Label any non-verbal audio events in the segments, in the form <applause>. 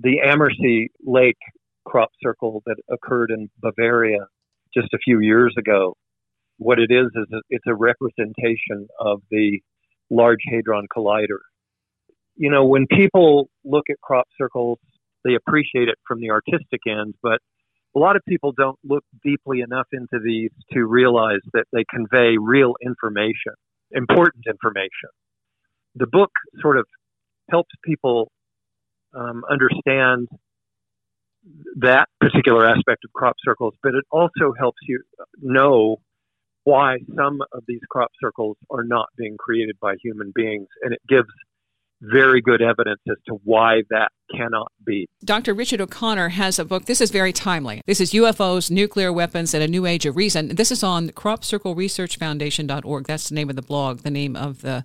the Ammersee Lake crop circle that occurred in Bavaria just a few years ago. What it is is it's a representation of the Large Hadron Collider. You know, when people look at crop circles, they appreciate it from the artistic end, but a lot of people don't look deeply enough into these to realize that they convey real information, important information. The book sort of helps people um, understand that particular aspect of crop circles, but it also helps you know why some of these crop circles are not being created by human beings. And it gives very good evidence as to why that cannot be. Dr. Richard O'Connor has a book. This is very timely. This is UFOs, Nuclear Weapons, and a New Age of Reason. This is on cropcircleresearchfoundation.org. That's the name of the blog, the name of the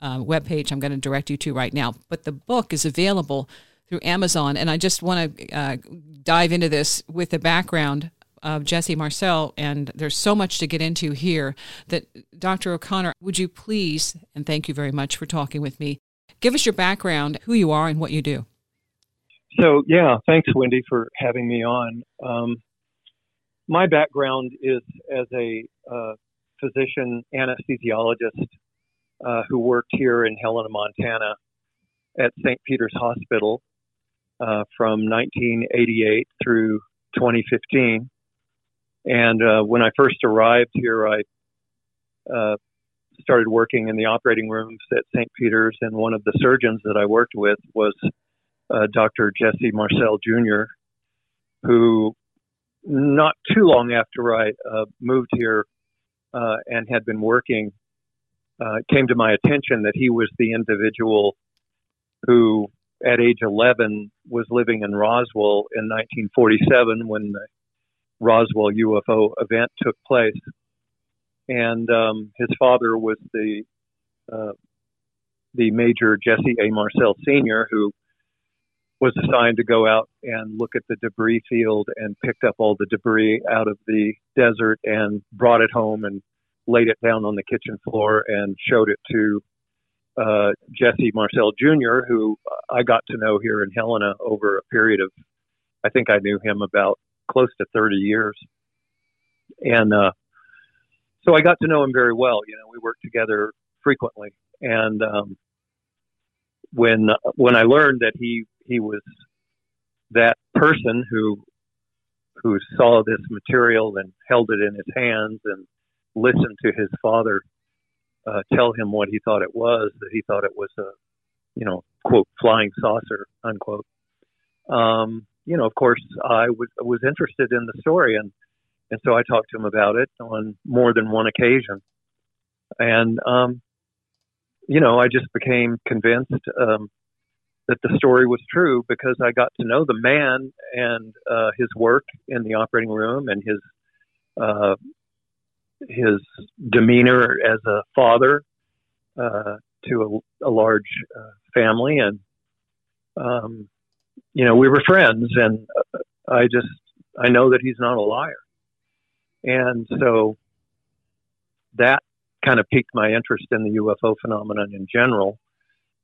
uh, webpage I'm going to direct you to right now. But the book is available through Amazon. And I just want to uh, dive into this with the background of Jesse Marcel, and there's so much to get into here that Dr. O'Connor, would you please, and thank you very much for talking with me, Give us your background, who you are, and what you do. So, yeah, thanks, Wendy, for having me on. Um, my background is as a uh, physician anesthesiologist uh, who worked here in Helena, Montana at St. Peter's Hospital uh, from 1988 through 2015. And uh, when I first arrived here, I uh, started working in the operating rooms at St. Peter's, and one of the surgeons that I worked with was uh, Dr. Jesse Marcel Jr., who not too long after I uh, moved here uh, and had been working, uh, came to my attention that he was the individual who, at age 11, was living in Roswell in 1947 when the Roswell UFO event took place and um, his father was the uh, the Major Jesse A. Marcel Sr., who was assigned to go out and look at the debris field and picked up all the debris out of the desert and brought it home and laid it down on the kitchen floor and showed it to uh, Jesse Marcel Jr., who I got to know here in Helena over a period of, I think I knew him about close to 30 years. And uh, so I got to know him very well. You know, we worked together frequently, and um, when when I learned that he he was that person who who saw this material and held it in his hands and listened to his father uh, tell him what he thought it was, that he thought it was a you know quote flying saucer unquote. Um, you know, of course, I was was interested in the story and and so I talked to him about it on more than one occasion. And, um, you know, I just became convinced um, that the story was true because I got to know the man and uh, his work in the operating room and his uh, his demeanor as a father uh, to a, a large uh, family, and um, you know, we were friends. And uh, I just I know that he's not a liar. And so that kind of piqued my interest in the UFO phenomenon in general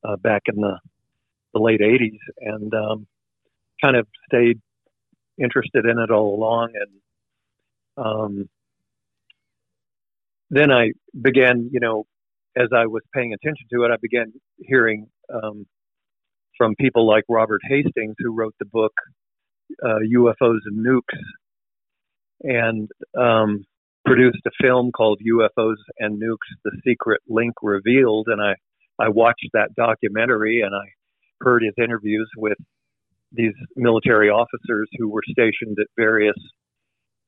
uh, back in the, the late 80s and um, kind of stayed interested in it all along. And um, then I began, you know, as I was paying attention to it, I began hearing um, from people like Robert Hastings, who wrote the book uh, UFOs and Nukes and um, produced a film called UFOs and Nukes: The Secret Link Revealed, and I I watched that documentary and I heard his interviews with these military officers who were stationed at various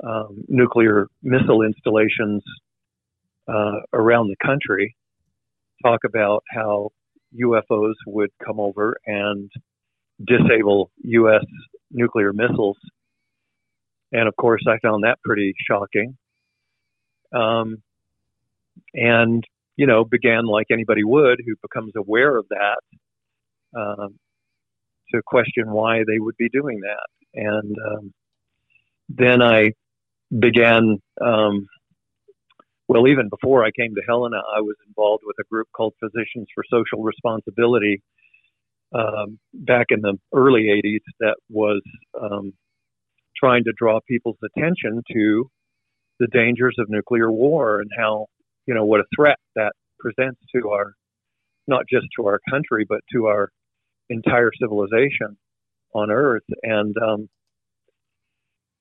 um, nuclear missile installations uh, around the country. Talk about how UFOs would come over and disable U.S. nuclear missiles and of course, I found that pretty shocking. Um, and, you know, began like anybody would who becomes aware of that um, to question why they would be doing that. And um, then I began, um, well, even before I came to Helena, I was involved with a group called Physicians for Social Responsibility. um, back in the early 80s that was um, trying to draw people's attention to the dangers of nuclear war and how, you know, what a threat that presents to our, not just to our country, but to our entire civilization on Earth. And um,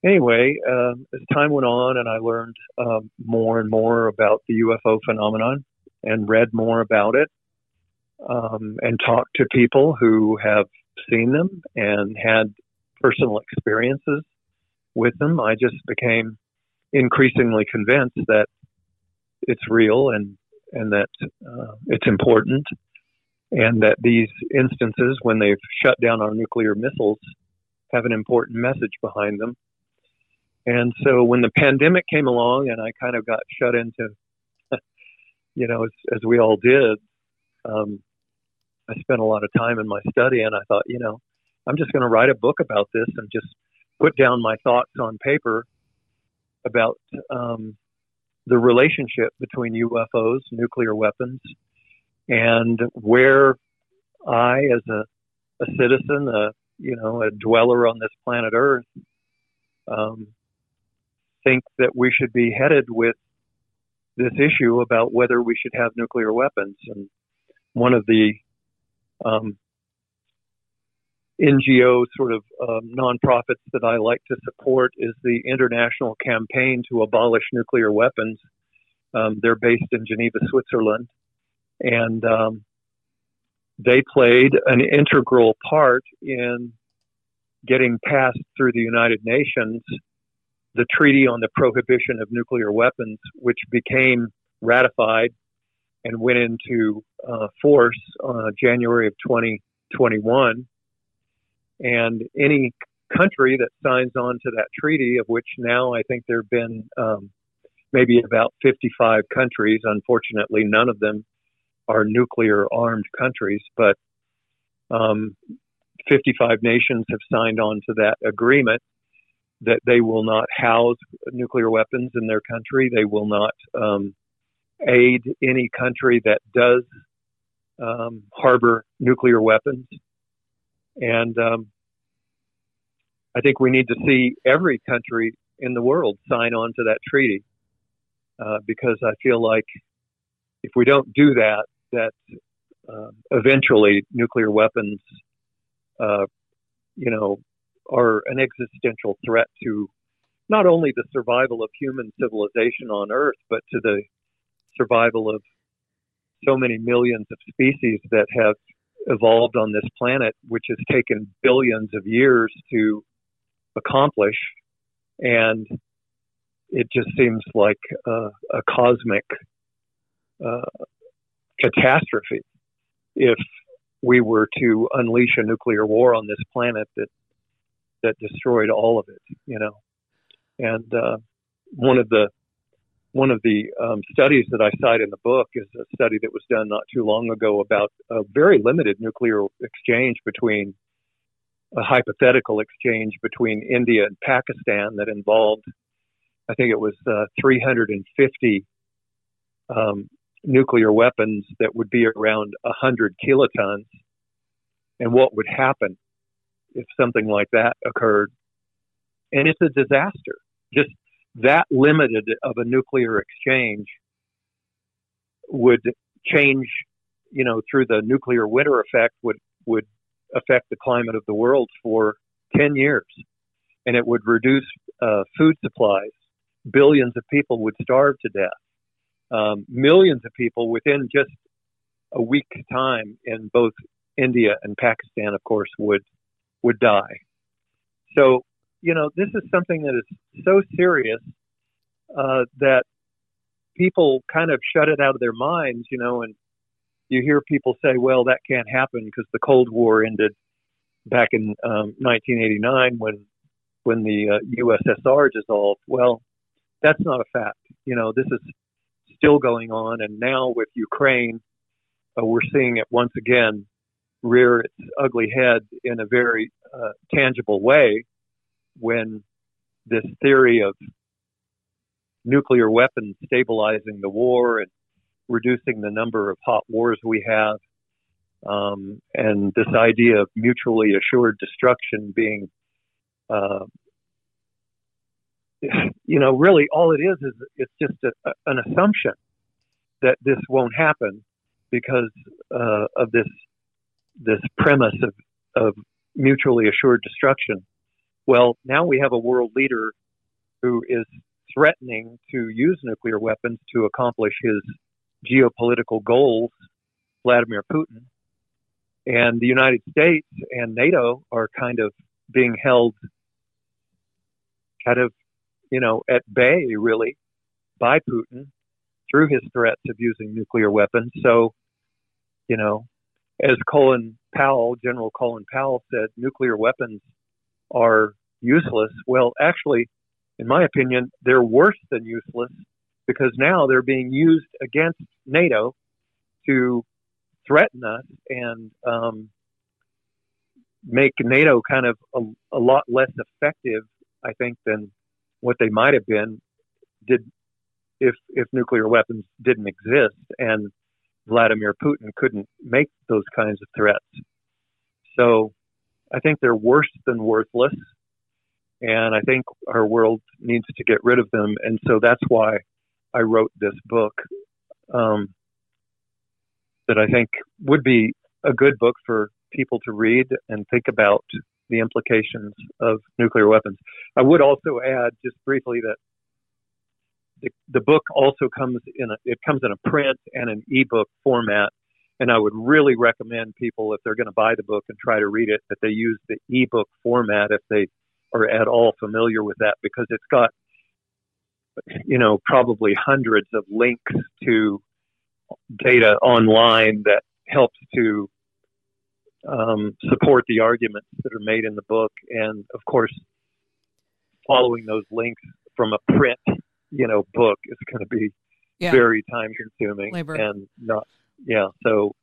anyway, uh, as time went on and I learned um, more and more about the UFO phenomenon and read more about it um, and talked to people who have seen them and had personal experiences with them, I just became increasingly convinced that it's real and and that uh, it's important, and that these instances, when they've shut down our nuclear missiles, have an important message behind them. And so, when the pandemic came along, and I kind of got shut into, <laughs> you know, as, as we all did, um, I spent a lot of time in my study, and I thought, you know, I'm just going to write a book about this and just put down my thoughts on paper about um, the relationship between UFOs, nuclear weapons, and where I, as a, a citizen, a you know, a dweller on this planet Earth, um, think that we should be headed with this issue about whether we should have nuclear weapons. And one of the um, NGO sort of um, nonprofits that I like to support is the International Campaign to Abolish Nuclear Weapons. Um, they're based in Geneva, Switzerland, and um, they played an integral part in getting passed through the United Nations the Treaty on the Prohibition of Nuclear Weapons, which became ratified and went into uh, force uh, January of 2021 and any country that signs on to that treaty, of which now I think there have been um, maybe about 55 countries. Unfortunately, none of them are nuclear armed countries, but um, 55 nations have signed on to that agreement that they will not house nuclear weapons in their country. They will not um, aid any country that does um, harbor nuclear weapons. And um, I think we need to see every country in the world sign on to that treaty uh, because I feel like if we don't do that, that uh, eventually nuclear weapons, uh, you know, are an existential threat to not only the survival of human civilization on Earth, but to the survival of so many millions of species that have evolved on this planet, which has taken billions of years to accomplish. And it just seems like a, a cosmic uh, catastrophe if we were to unleash a nuclear war on this planet that that destroyed all of it, you know. And uh, one of the one of the um, studies that I cite in the book is a study that was done not too long ago about a very limited nuclear exchange between a hypothetical exchange between India and Pakistan that involved, I think it was uh, 350 um, nuclear weapons that would be around 100 kilotons. And what would happen if something like that occurred? And it's a disaster. Just that limited of a nuclear exchange would change, you know, through the nuclear winter effect would would affect the climate of the world for 10 years, and it would reduce uh, food supplies. Billions of people would starve to death. Um, millions of people within just a week's time in both India and Pakistan, of course, would would die. So you know, this is something that is so serious uh, that people kind of shut it out of their minds, you know, and you hear people say, well, that can't happen because the Cold War ended back in um, 1989 when when the uh, USSR dissolved. Well, that's not a fact. You know, this is still going on, and now with Ukraine, uh, we're seeing it once again rear its ugly head in a very uh, tangible way when this theory of nuclear weapons stabilizing the war and reducing the number of hot wars we have Um, and this idea of mutually assured destruction being, uh, you know, really all it is is it's just a, an assumption that this won't happen because uh, of this this premise of, of mutually assured destruction. Well, now we have a world leader who is threatening to use nuclear weapons to accomplish his geopolitical goals, Vladimir Putin. And the United States and NATO are kind of being held kind of, you know, at bay, really, by Putin through his threats of using nuclear weapons. So, you know, as Colin Powell, General Colin Powell said, nuclear weapons are useless. Well, actually, in my opinion, they're worse than useless because now they're being used against NATO to threaten us and um, make NATO kind of a, a, lot less effective, I think, than what they might have been did if if nuclear weapons didn't exist and Vladimir Putin couldn't make those kinds of threats. So I think they're worse than worthless. And I think our world needs to get rid of them. And so that's why I wrote this book um, that I think would be a good book for people to read and think about the implications of nuclear weapons. I would also add, just briefly, that the, the book also comes in a, it comes in a print and an ebook format, and I would really recommend people if they're going to buy the book and try to read it that they use the ebook format if they are at all familiar with that because it's got you know probably hundreds of links to data online that helps to um, support the arguments that are made in the book. And of course following those links from a print you know book is going to be yeah. very time consuming Labor. and not yeah so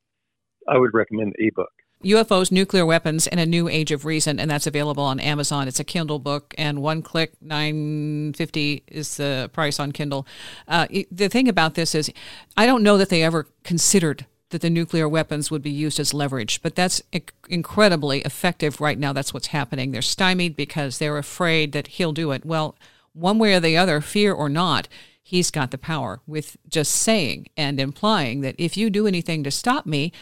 i would recommend the ebook UFOs, Nuclear Weapons, and a New Age of Reason, and that's available on Amazon. It's a Kindle book, and one click, nine fifty is the price on Kindle. Uh, the thing about this is, I don't know that they ever considered that the nuclear weapons would be used as leverage, but that's incredibly effective right now. That's what's happening. They're stymied because they're afraid that he'll do it. Well, one way or the other, fear or not, he's got the power with just saying and implying that if you do anything to stop me,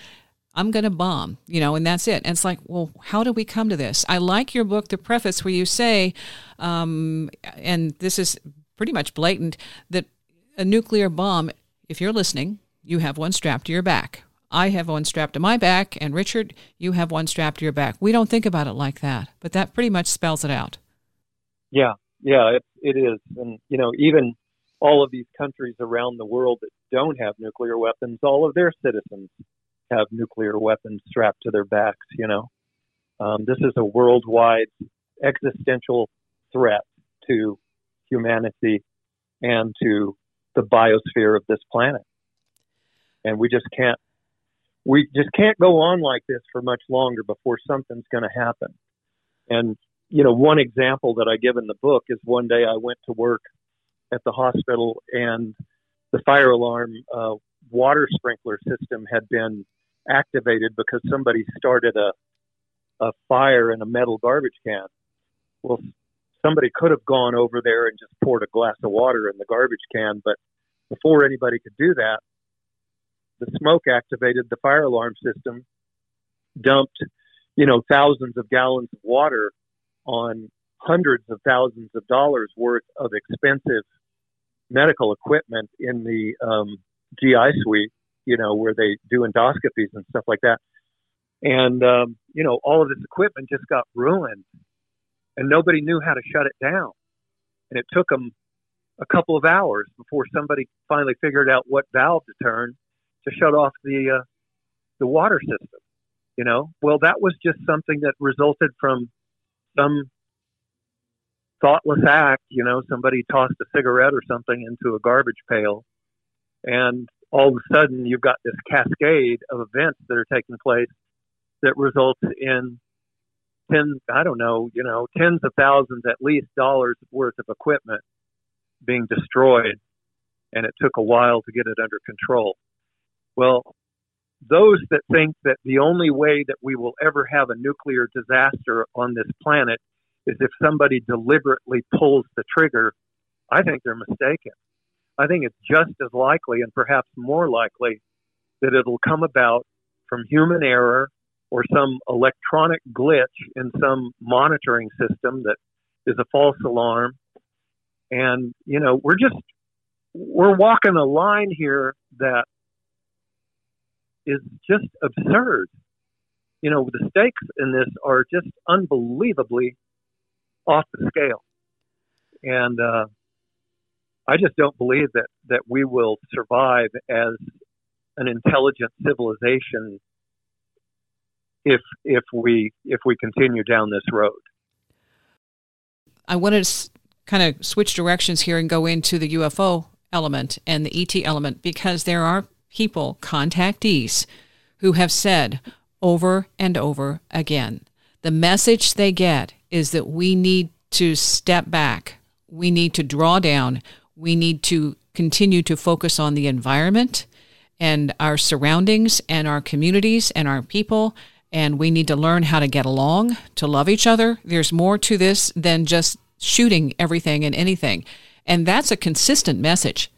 I'm going to bomb, you know, and that's it. And it's like, well, how do we come to this? I like your book, the preface, where you say, um, and this is pretty much blatant, that a nuclear bomb, if you're listening, you have one strapped to your back. I have one strapped to my back, and Richard, you have one strapped to your back. We don't think about it like that, but that pretty much spells it out. Yeah, yeah, it, it is. And, you know, even all of these countries around the world that don't have nuclear weapons, all of their citizens have nuclear weapons strapped to their backs. You know, um, this is a worldwide existential threat to humanity and to the biosphere of this planet, and we just can't we just can't go on like this for much longer before something's going to happen. And you know, one example that I give in the book is one day I went to work at the hospital and the fire alarm uh, water sprinkler system had been activated because somebody started a a fire in a metal garbage can. Well, somebody could have gone over there and just poured a glass of water in the garbage can, but before anybody could do that, the smoke activated the fire alarm system, dumped, you know, thousands of gallons of water on hundreds of thousands of dollars worth of expensive medical equipment in the um, GI suite you know, where they do endoscopies and stuff like that. And, um, you know, all of this equipment just got ruined and nobody knew how to shut it down. And it took them a couple of hours before somebody finally figured out what valve to turn to shut off the, uh, the water system. You know, well, that was just something that resulted from some thoughtless act. You know, somebody tossed a cigarette or something into a garbage pail, and all of a sudden you've got this cascade of events that are taking place that results in tens, I don't know, you know, tens of thousands at least dollars worth of equipment being destroyed. And it took a while to get it under control. Well, those that think that the only way that we will ever have a nuclear disaster on this planet is if somebody deliberately pulls the trigger, I think they're mistaken. I think it's just as likely and perhaps more likely that it'll come about from human error or some electronic glitch in some monitoring system that is a false alarm. And, you know, we're just, we're walking a line here that is just absurd. You know, the stakes in this are just unbelievably off the scale. And uh, I just don't believe that, that we will survive as an intelligent civilization if if we if we continue down this road. I wanted to kind of switch directions here and go into the UFO element and the ET element because there are people, contactees, who have said over and over again the message they get is that we need to step back, we need to draw down, we need to continue to focus on the environment and our surroundings and our communities and our people. And we need to learn how to get along, to love each other. There's more to this than just shooting everything and anything. And that's a consistent message.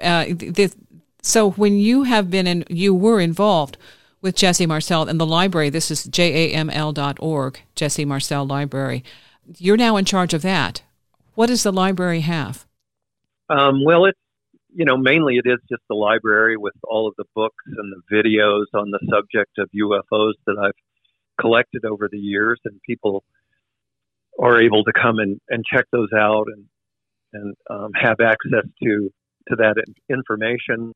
Uh, the, so when you have been and you were involved with Jesse Marcel and the library, this is jaml.org, Jesse Marcel Library. You're now in charge of that. What does the library have? Um, well, it's, you know, mainly it is just the library with all of the books and the videos on the subject of UFOs that I've collected over the years, and people are able to come and, and check those out and and um, have access to to that information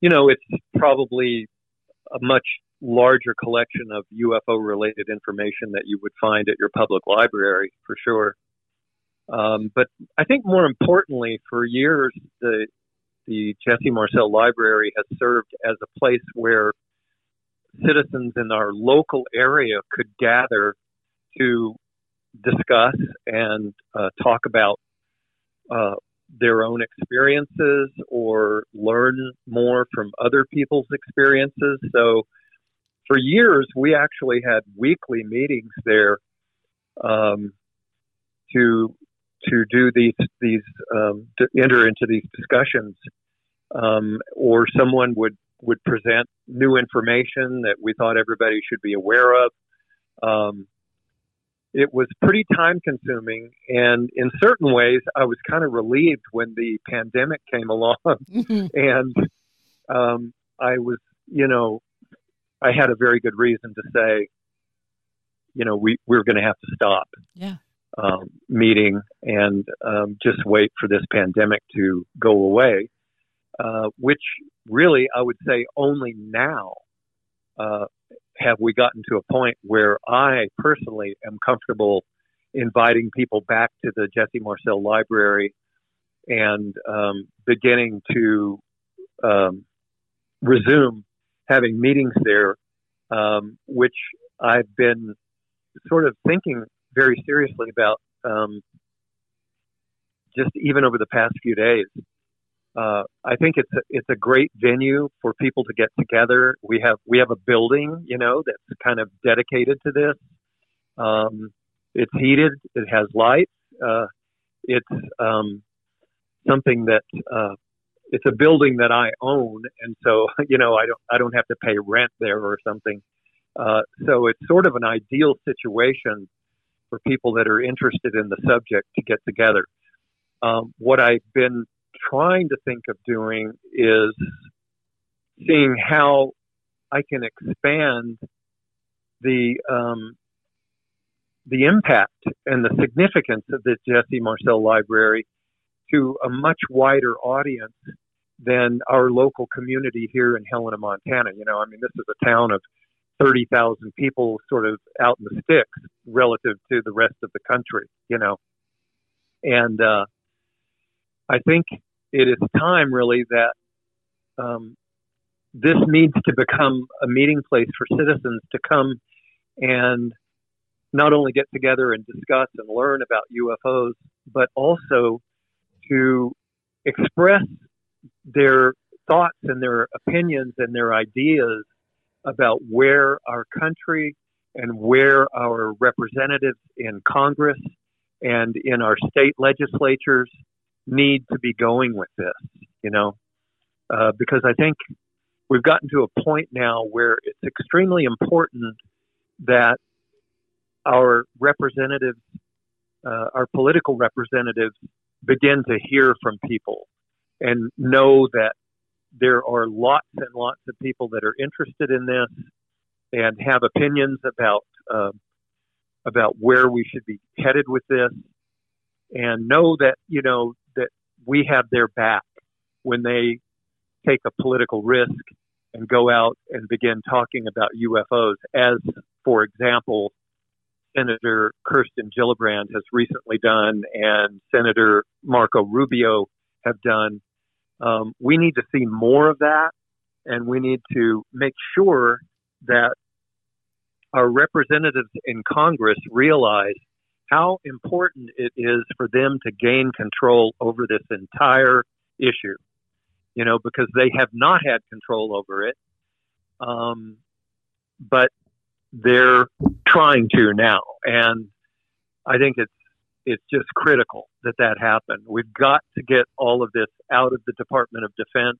you know, it's probably a much larger collection of UFO related information that you would find at your public library for sure. Um, but I think more importantly, for years, the the Jesse Marcel Library has served as a place where citizens in our local area could gather to discuss and uh, talk about uh, their own experiences or learn more from other people's experiences. So for years, we actually had weekly meetings there um, to to do these these um, to enter into these discussions, um, or someone would would present new information that we thought everybody should be aware of. It was pretty time consuming and in certain ways i was kind of relieved when the pandemic came along. <laughs> And um, i was you know i had a very good reason to say you know we we're going to have to stop yeah. um, meeting and um, just wait for this pandemic to go away uh, which really i would say only now uh, have we gotten to a point where I personally am comfortable inviting people back to the Jesse Marcel Library and um, beginning to um, resume having meetings there, um, which I've been sort of thinking very seriously about um, just even over the past few days uh, I think it's a, it's a great venue for people to get together. We have we have a building, you know, that's kind of dedicated to this. Um, it's heated. It has lights. Uh, it's um, something that uh, it's a building that I own, and so <laughs> you know I don't I don't have to pay rent there or something. Uh, so it's sort of an ideal situation for people that are interested in the subject to get together. Um, what I've been trying to think of doing is seeing how I can expand the um, the impact and the significance of the Jesse Marcel Library to a much wider audience than our local community here in Helena, Montana. You know, I mean, this is a town of 30,000 people sort of out in the sticks relative to the rest of the country, you know. And uh, I think it is time really that um, this needs to become a meeting place for citizens to come and not only get together and discuss and learn about UFOs, but also to express their thoughts and their opinions and their ideas about where our country and where our representatives in Congress and in our state legislatures need to be going with this, you know, uh, because I think we've gotten to a point now where it's extremely important that our representatives, uh, our political representatives, begin to hear from people and know that there are lots and lots of people that are interested in this and have opinions about uh, about where we should be headed with this, and know that you know we have their back when they take a political risk and go out and begin talking about UFOs, as for example, Senator Kirsten Gillibrand has recently done, and Senator Marco Rubio have done. Um, we need to see more of that, and we need to make sure that our representatives in Congress realize how important it is for them to gain control over this entire issue. You know, because they have not had control over it, um, but they're trying to now, and I think it's it's just critical that that happen. We've got to get all of this out of the Department of Defense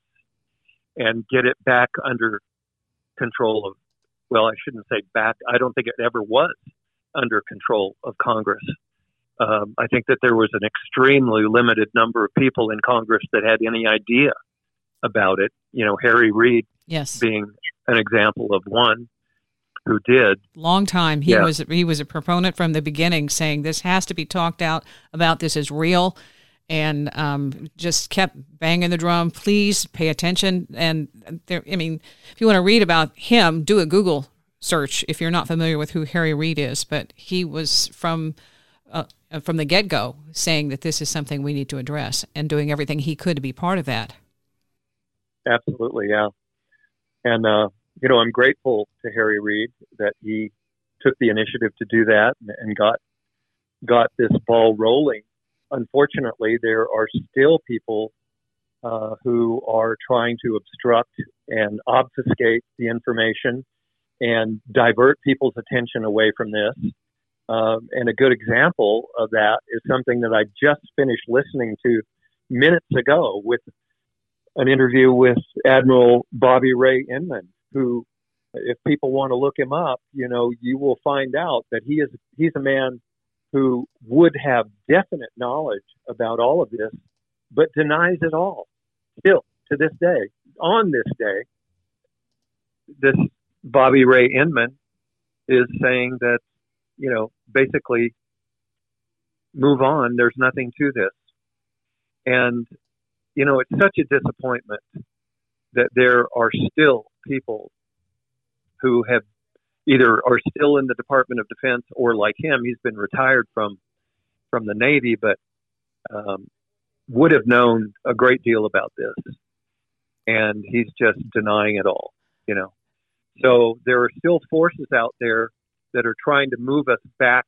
and get it back under control of well, I shouldn't say back. I don't think it ever was under control of Congress. Um, I think that there was an extremely limited number of people in Congress that had any idea about it. You know, Harry Reid yes. being an example of one who did. Long time. He yeah. was he was a proponent from the beginning, saying this has to be talked out about. This is real and um, just kept banging the drum. Please pay attention. And there, I mean, if you want to read about him, do a Google search if you're not familiar with who Harry Reid is. But he was from uh, from the get go saying that this is something we need to address and doing everything he could to be part of that. Absolutely, yeah. And uh, you know, I'm grateful to Harry Reid that he took the initiative to do that and got got this ball rolling unfortunately, there are still people uh, who are trying to obstruct and obfuscate the information and divert people's attention away from this. Um, and a good example of that is something that I just finished listening to minutes ago with an interview with Admiral Bobby Ray Inman, who, if people want to look him up, you know, you will find out that he is he's a man who would have definite knowledge about all of this, but denies it all. Still, to this day, on this day, this Bobby Ray Inman is saying that, you know, basically move on. There's nothing to this. And, you know, it's such a disappointment that there are still people who have either are still in the Department of Defense or like him, he's been retired from from the Navy, but um, would have known a great deal about this, and he's just denying it all. You know, so there are still forces out there that are trying to move us back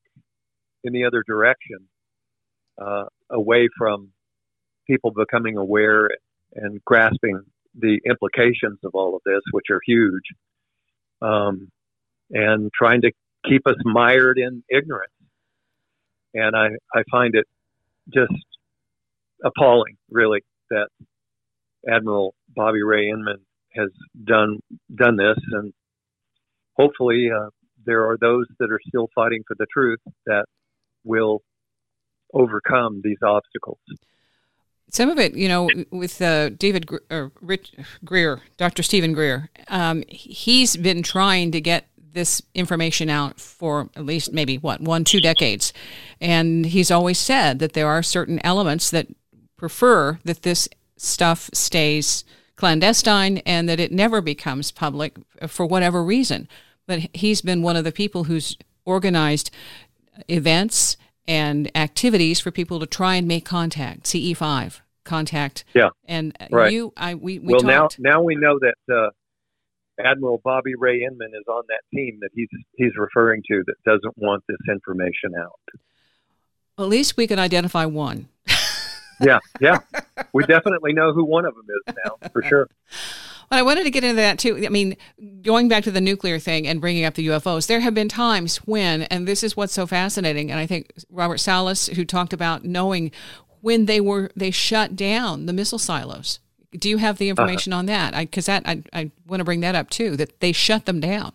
in the other direction, uh, away from people becoming aware and grasping the implications of all of this, which are huge. Um, and trying to keep us mired in ignorance. And I, I find it just appalling, really, that Admiral Bobby Ray Inman has done done this, and hopefully uh, there are those that are still fighting for the truth that will overcome these obstacles. Some of it, you know, with uh, David Gre- Rich Greer, Dr. Stephen Greer, um, he's been trying to get this information out for at least maybe what one two decades and he's always said that there are certain elements that prefer that this stuff stays clandestine and that it never becomes public for whatever reason but he's been one of the people who's organized events and activities for people to try and make contact ce5 contact yeah and right. you i we, we well talked. now now we know that uh Admiral Bobby Ray Inman is on that team that he's he's referring to that doesn't want this information out. At least we can identify one. Yeah, yeah, we definitely know who one of them is now, for sure. But I wanted to get into that too. I mean, going back to the nuclear thing and bringing up the UFOs, there have been times when, and this is what's so fascinating, and I think Robert Salas, who talked about knowing when they were they shut down the missile silos. Do you have the uh-huh. information uh-huh. on that? Because that I, I want to bring that up too. That they shut them down.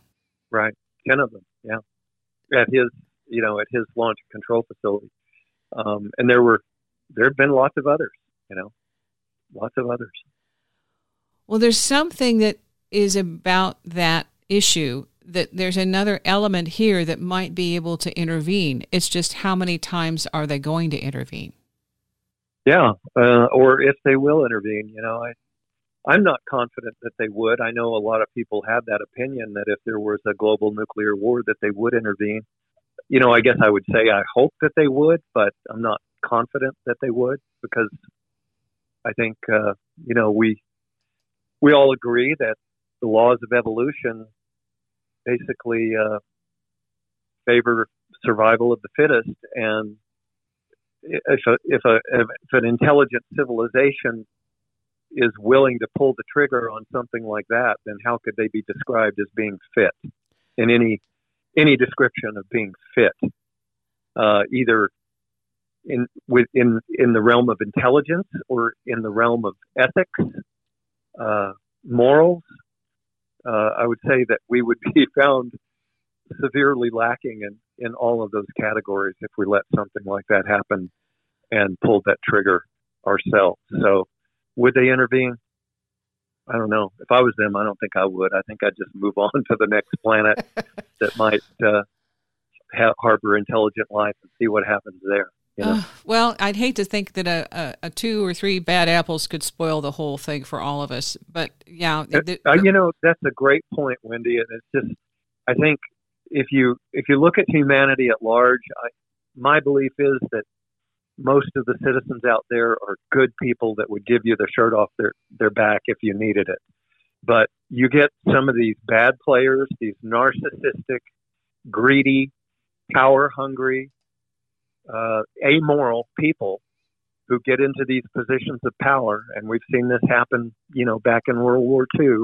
Right, ten of them. Yeah, at his you know at his launch control facility, um, and there were there have been lots of others. You know, lots of others. Well, there's something that is about that issue that there's another element here that might be able to intervene. It's just how many times are they going to intervene? Yeah, uh, or if they will intervene. You know, I I'm not confident that they would. I know a lot of people have that opinion that if there was a global nuclear war, that they would intervene. You know, I guess I would say I hope that they would, but I'm not confident that they would because I think uh, you know we we all agree that the laws of evolution basically uh, favor survival of the fittest, and if a, if a if an intelligent civilization is willing to pull the trigger on something like that, then how could they be described as being fit in any any description of being fit, uh, either in within in the realm of intelligence or in the realm of ethics uh, morals, uh, I would say that we would <laughs> be found severely lacking in, in all of those categories if we let something like that happen and pulled that trigger ourselves. So, would they intervene? I don't know. If I was them, I don't think I would. I think I'd just move <laughs> on to the next planet <laughs> that might uh, ha- harbor intelligent life and see what happens there. You know? uh, well, I'd hate to think that a, a, a, two or three bad apples could spoil the whole thing for all of us. But yeah, uh, the, uh, you know that's a great point, Wendy. And it's just, I think if you if you look at humanity at large, I, my belief is that most of the citizens out there are good people that would give you the shirt off their their back if you needed it. But you get some of these bad players, these narcissistic, greedy, power hungry, uh, amoral people who get into these positions of power, and we've seen this happen, you know, back in World War II,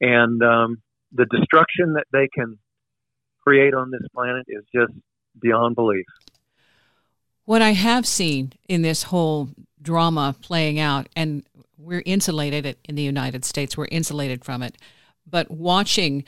and um, the destruction that they can create on this planet is just beyond belief. What I have seen in this whole drama playing out, and we're insulated in the United States, we're insulated from it, but watching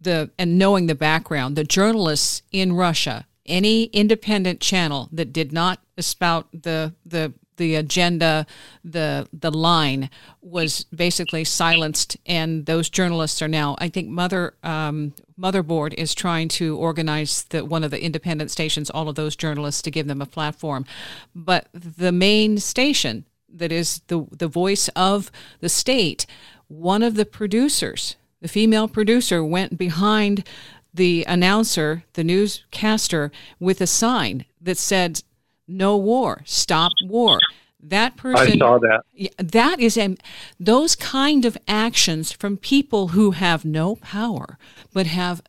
the and knowing the background, the journalists in Russia any independent channel that did not spout the the the agenda, the the line was basically silenced, and those journalists are now. I think Mother um, Motherboard is trying to organize the one of the independent stations, all of those journalists to give them a platform, but the main station that is the the voice of the state, one of the producers, the female producer, went behind the announcer, the newscaster, with a sign that said, "No war, stop war." That person. I saw that. That is a, those kind of actions from people who have no power but have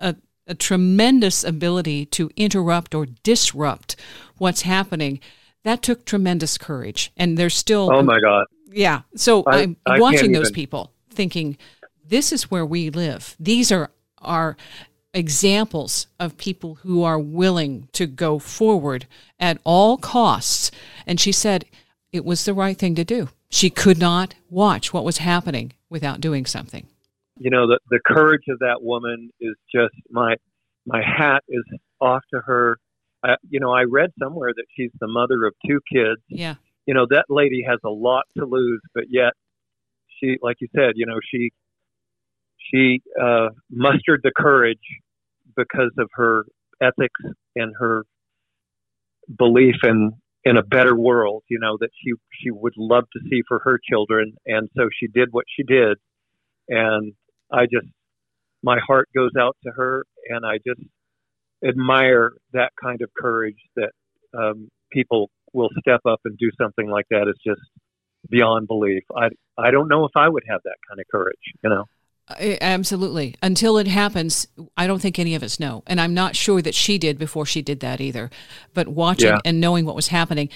a, a tremendous ability to interrupt or disrupt what's happening. That took tremendous courage, and there's still. Oh my God! Yeah, so I, am watching those even. people, thinking, "This is where we live. These are are examples of people who are willing to go forward at all costs. And she said it was the right thing to do. She could not watch what was happening without doing something. You know, the, the courage of that woman is just my my hat is off to her. I, you know, I read somewhere that she's the mother of two kids. Yeah. You know, that lady has a lot to lose, but yet she, like you said, you know, she she uh, mustered the courage because of her ethics and her belief in in a better world you know that she she would love to see for her children. And so she did what she did. And i just my heart goes out to her. And i just admire that kind of courage that um, people will step up and do something like that is just beyond belief. I i don't know if i would have that kind of courage you know Absolutely. Until it happens, I don't think any of us know. And I'm not sure that she did before she did that either. But watching yeah. and knowing what was happening,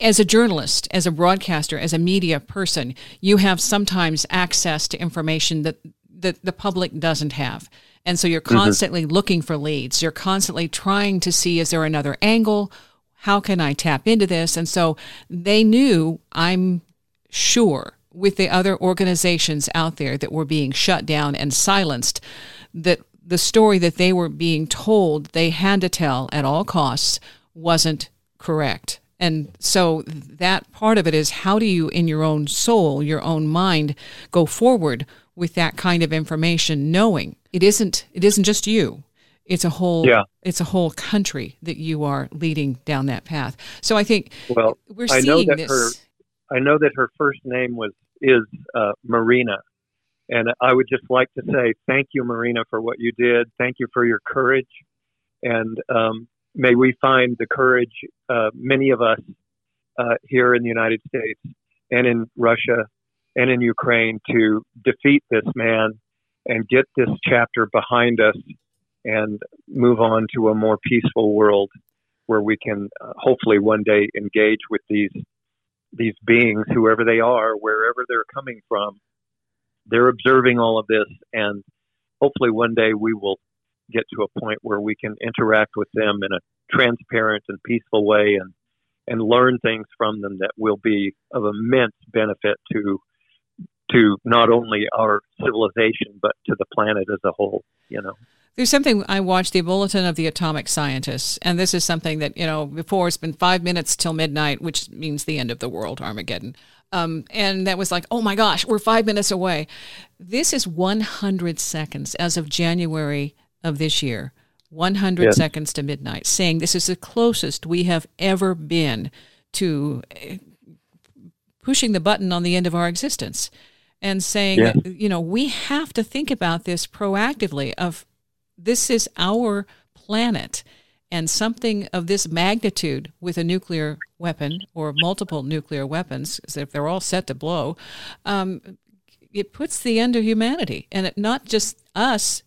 as a journalist, as a broadcaster, as a media person, you have sometimes access to information that that the public doesn't have. And so you're mm-hmm. constantly mm-hmm. looking for leads. You're constantly trying to see is there another angle? How can I tap into this? And so they knew, I'm sure, with the other organizations out there that were being shut down and silenced, that the story that they were being told they had to tell at all costs wasn't correct. And so that part of it is how do you, in your own soul, your own mind, go forward with that kind of information, knowing it isn't it isn't just you. It's a whole yeah. it's a whole country that you are leading down that path. So I think well, we're I seeing know that this. Her, I know that her first name was is uh, Marina, and I would just like to say thank you, Marina, for what you did. Thank you for your courage, and um, may we find the courage, uh, many of us uh, here in the United States and in Russia and in Ukraine, to defeat this man and get this chapter behind us and move on to a more peaceful world where we can uh, hopefully one day engage with these these beings, whoever they are, wherever they're coming from. They're observing all of this, and hopefully one day we will get to a point where we can interact with them in a transparent and peaceful way and and learn things from them that will be of immense benefit to to not only our civilization but to the planet as a whole you know there's something I watched the Bulletin of the Atomic Scientists, and this is something that you know before it's been five minutes till midnight, which means the end of the world, Armageddon. Um, and that was like, oh my gosh, we're five minutes away. This is 100 seconds as of January of this year, 100 yes. seconds to midnight, saying this is the closest we have ever been to eh, pushing the button on the end of our existence and saying, yes. you know, we have to think about this proactively of this is our planet and something of this magnitude with a nuclear weapon or multiple nuclear weapons, if they're all set to blow, um, it puts the end of humanity. And it, not just us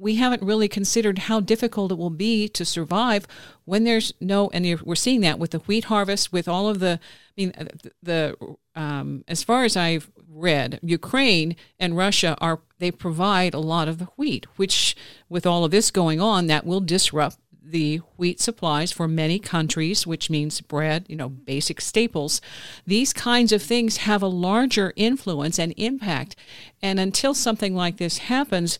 we haven't really considered how difficult it will be to survive when there's no and we're seeing that with the wheat harvest with all of the i mean the um, as far as i've read ukraine and russia are they provide a lot of the wheat which with all of this going on that will disrupt the wheat supplies for many countries, which means bread, you know, basic staples. These kinds of things have a larger influence and impact. And until something like this happens,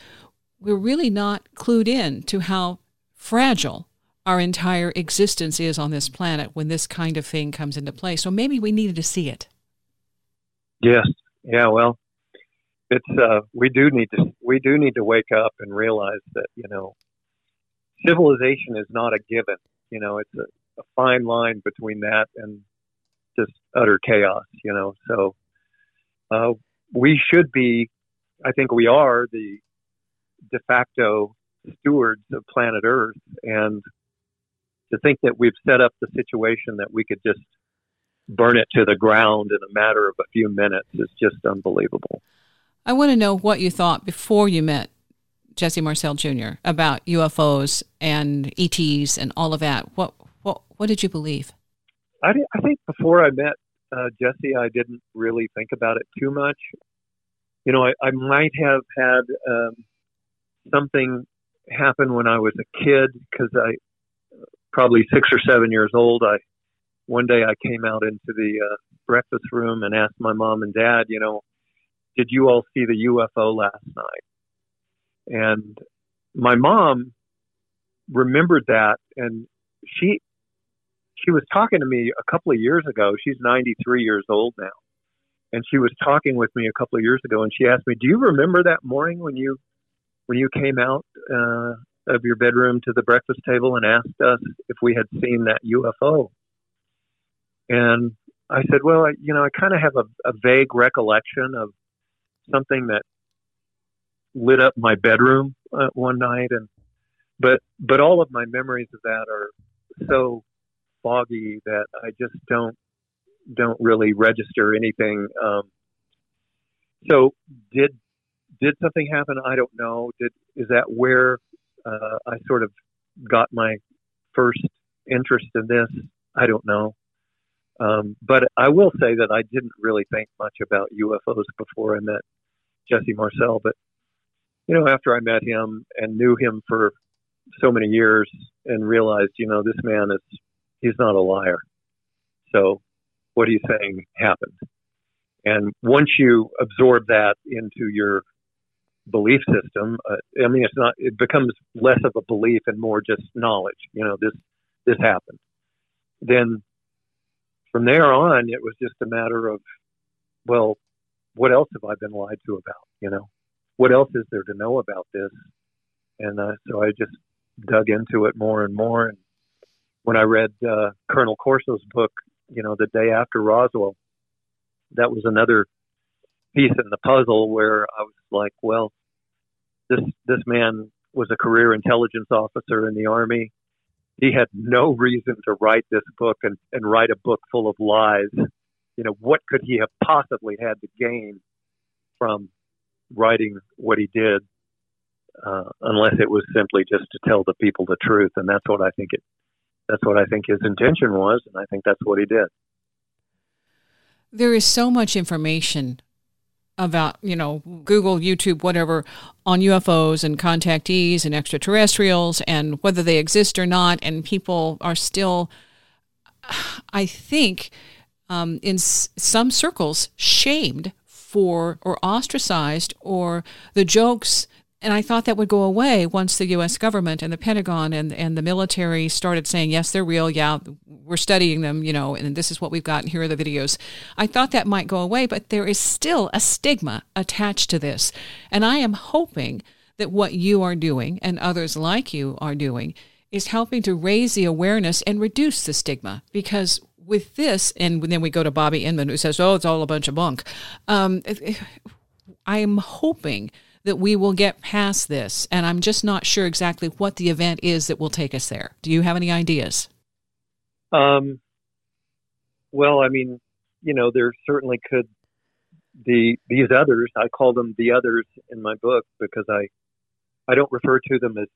we're really not clued in to how fragile our entire existence is on this planet when this kind of thing comes into play. So maybe we needed to see it. Yes. Yeah. Well, it's uh, we do need to we do need to wake up and realize that you know civilization is not a given. You know, it's a, a fine line between that and just utter chaos. You know, so uh, we should be. I think we are the de facto stewards of planet Earth. And to think that we've set up the situation that we could just burn it to the ground in a matter of a few minutes is just unbelievable. I want to know what you thought before you met Jesse Marcel Jr. about UFOs and ETs and all of that. What what what did you believe? I, I think before I met uh, Jesse, I didn't really think about it too much. You know, I, I might have had um, something happen when I was a kid because I probably six or seven years old. I one day I came out into the uh, breakfast room and asked my mom and dad, you know, did you all see the UFO last night? And my mom remembered that, and she she was talking to me a couple of years ago. She's 93 years old now, and she was talking with me a couple of years ago, and she asked me, "Do you remember that morning when you when you came out uh, of your bedroom to the breakfast table and asked us if we had seen that UFO. And I said, well, I, you know, I kind of have a, a vague recollection of something that lit up my bedroom uh, one night, and but but all of my memories of that are so foggy that I just don't don't really register anything. Um, so did did something happen? I don't know. Did is that where uh, I sort of got my first interest in this? I don't know. Um, but I will say that I didn't really think much about UFOs before I met Jesse Marcel. But you know, after I met him and knew him for so many years and realized, you know, this man is he's not a liar. So what he's saying happened. And once you absorb that into your belief system, uh, I mean, it's not. It becomes less of a belief and more just knowledge. You know, this this happened. Then from there on, it was just a matter of, well, what else have I been lied to about? You know, what else is there to know about this? And uh, so I just dug into it more and more. And when I read uh, Colonel Corso's book, you know, the day after Roswell, that was another piece in the puzzle where I was like, well, this this man was a career intelligence officer in the army. He had no reason to write this book and, and write a book full of lies. You know, what could he have possibly had to gain from writing what he did, uh, unless it was simply just to tell the people the truth? And that's what I think it. That's what I think his intention was, and I think that's what he did. There is so much information about, you know, Google, YouTube, whatever, on UFOs and contactees and extraterrestrials and whether they exist or not. And people are still, I think, um, in s- some circles, shamed for or ostracized or the jokes and I thought that would go away once the U.S. government and the Pentagon and, and the military started saying, yes, they're real. Yeah, we're studying them, you know, and this is what we've got, and here are the videos. I thought that might go away, but there is still a stigma attached to this. And I am hoping that what you are doing and others like you are doing is helping to raise the awareness and reduce the stigma because with this, and then we go to Bobby Inman who says, oh, it's all a bunch of bunk. Um, I'm hoping that we will get past this. And I'm just not sure exactly what the event is that will take us there. Do you have any ideas? Um, well, I mean, you know, there certainly could the these others. I call them the others in my book because I I don't refer to them as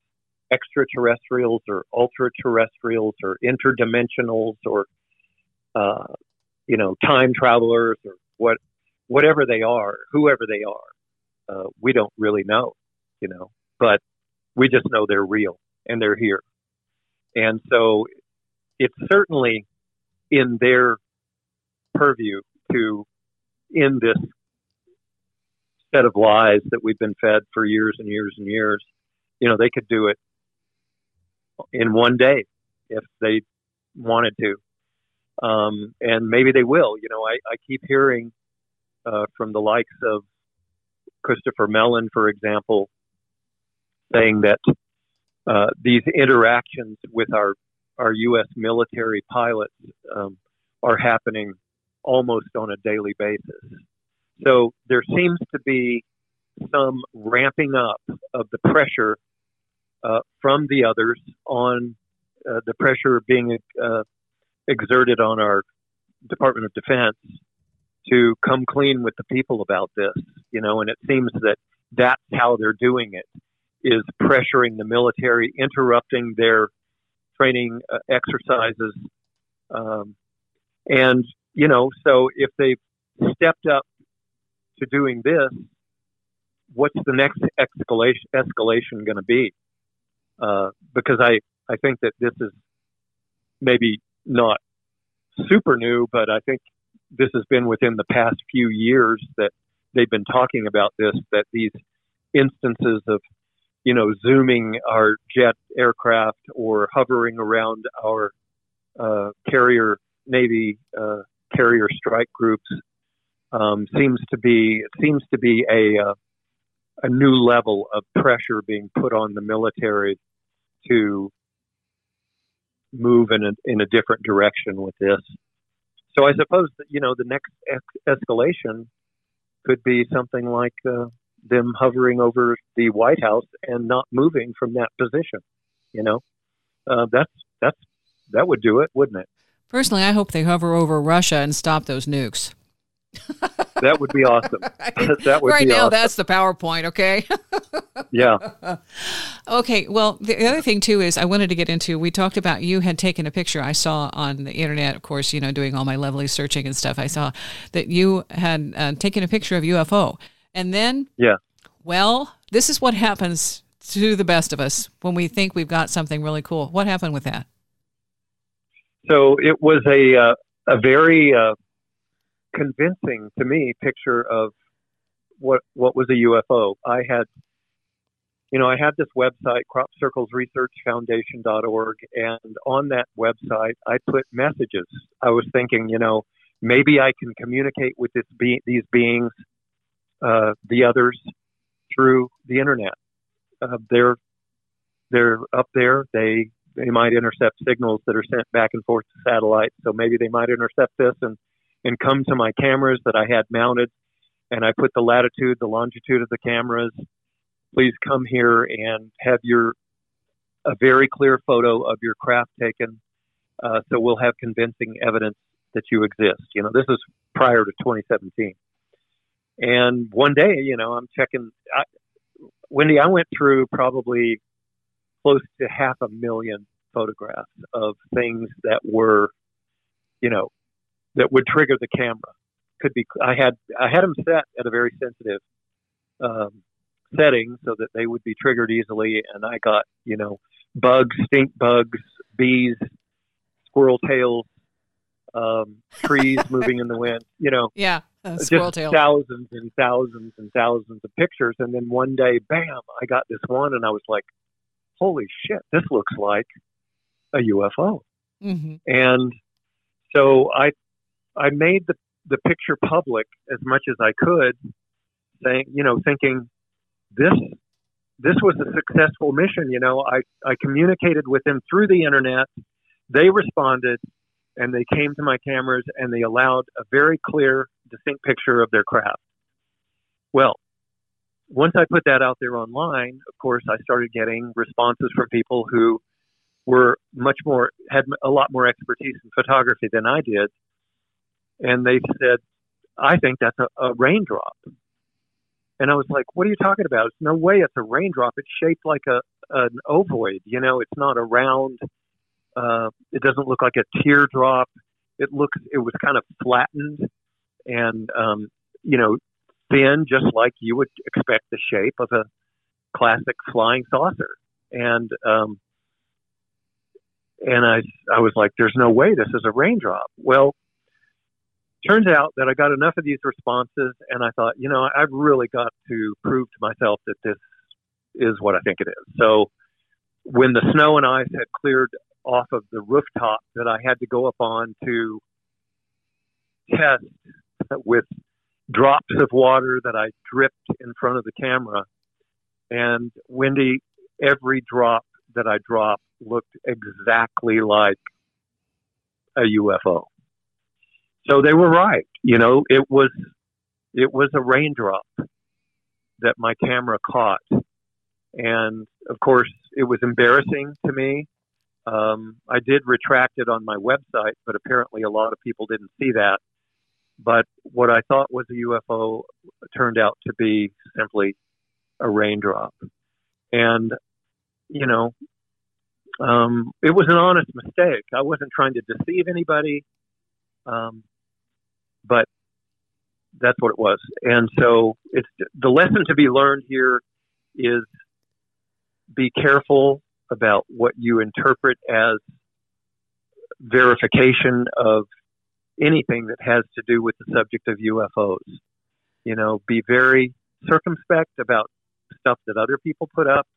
extraterrestrials or ultra terrestrials or interdimensionals or uh, you know time travelers or what whatever they are, whoever they are uh, we don't really know, you know, but we just know they're real and they're here. And so it's certainly in their purview to in this set of lies that we've been fed for years and years and years. You know, they could do it in one day if they wanted to. Um, and maybe they will. You know, I, I keep hearing uh, from the likes of Christopher Mellon, for example, saying that uh, these interactions with our our U.S. military pilots um, are happening almost on a daily basis. So there seems to be some ramping up of the pressure uh, from the others on uh, the pressure being uh, exerted on our Department of Defense to come clean with the people about this, you know, and it seems that that's how they're doing it is pressuring the military, interrupting their training uh, exercises. Um, and, you know, so if they've stepped up to doing this, what's the next escalation, escalation going to be? Uh, because I, I think that this is maybe not super new, but I think this has been within the past few years that they've been talking about this, that these instances of, you know, zooming our jet aircraft or hovering around our uh, carrier Navy uh, carrier strike groups um, seems to be seems to be a uh, a new level of pressure being put on the military to move in a in a different direction with this. So I suppose that you know the next ex- escalation could be something like uh, them hovering over the White House and not moving from that position. You know, uh, that's that's that would do it, wouldn't it? Personally, I hope they hover over Russia and stop those nukes. <laughs> that would be awesome. <laughs> <laughs> that would right now, awesome. that's the PowerPoint. Okay. <laughs> yeah. Okay. Well, the other thing too is I wanted to get into. We talked about you had taken a picture. I saw on the internet, of course, you know, doing all my lovely searching and stuff. I saw that you had uh, taken a picture of UFO, and then yeah. Well, this is what happens to the best of us when we think we've got something really cool. What happened with that? So it was a uh, a very uh, convincing to me picture of what what was a UFO. I had you know, I had this website, cropcirclesresearchfoundation.org, and on that website, I put messages. I was thinking, you know, maybe I can communicate with this be- these beings, uh, the others, through the internet. Uh, they're they're up there. They they might intercept signals that are sent back and forth to satellites. So maybe they might intercept this and and come to my cameras that I had mounted, and I put the latitude, the longitude of the cameras. Please come here and have your a very clear photo of your craft taken, uh, so we'll have convincing evidence that you exist. You know, this is prior to 2017. And one day, you know, I'm checking. I, Wendy, I went through probably close to half a million photographs of things that were, you know, that would trigger the camera. Could be. I had I had them set at a very sensitive um, setting so that they would be triggered easily, and I got you know bugs, stink bugs, bees, squirrel tails, um, trees <laughs> moving in the wind. You know, yeah, just tail. thousands and thousands and thousands of pictures. And then one day, bam, I got this one, and I was like, "Holy shit, this looks like a UFO." Mm-hmm. And so I, I made the the picture public as much as I could, saying, you know, thinking this this was a successful mission. You know, I I communicated with them through the internet. They responded and they came to my cameras and they allowed a very clear, distinct picture of their craft. Well, once I put that out there online, of course, I started getting responses from people who were much more, had a lot more expertise in photography than I did. And they said, I think that's a, a raindrop. And I was like, what are you talking about? It's no way it's a raindrop. It's shaped like a, an ovoid. You know, it's not a round, uh, it doesn't look like a teardrop. It looks, it was kind of flattened and, um, you know, thin, just like you would expect the shape of a classic flying saucer. And, um, and I, I was like, there's no way this is a raindrop. Well, turns out that I got enough of these responses and I thought, you know, I've really got to prove to myself that this is what I think it is. So when the snow and ice had cleared off of the rooftop that I had to go up on to test with drops of water that I dripped in front of the camera. And Wendy, every drop that I dropped looked exactly like a UFO. So they were right. You know, it was it was a raindrop that my camera caught, and of course, it was embarrassing to me. Um, I did retract it on my website, but apparently a lot of people didn't see that. But what I thought was a UFO turned out to be simply a raindrop, and you know, um, it was an honest mistake. I wasn't trying to deceive anybody. Um, but that's what it was. And so it's the lesson to be learned here is be careful about what you interpret as verification of anything that has to do with the subject of UFOs. You know, be very circumspect about stuff that other people put up.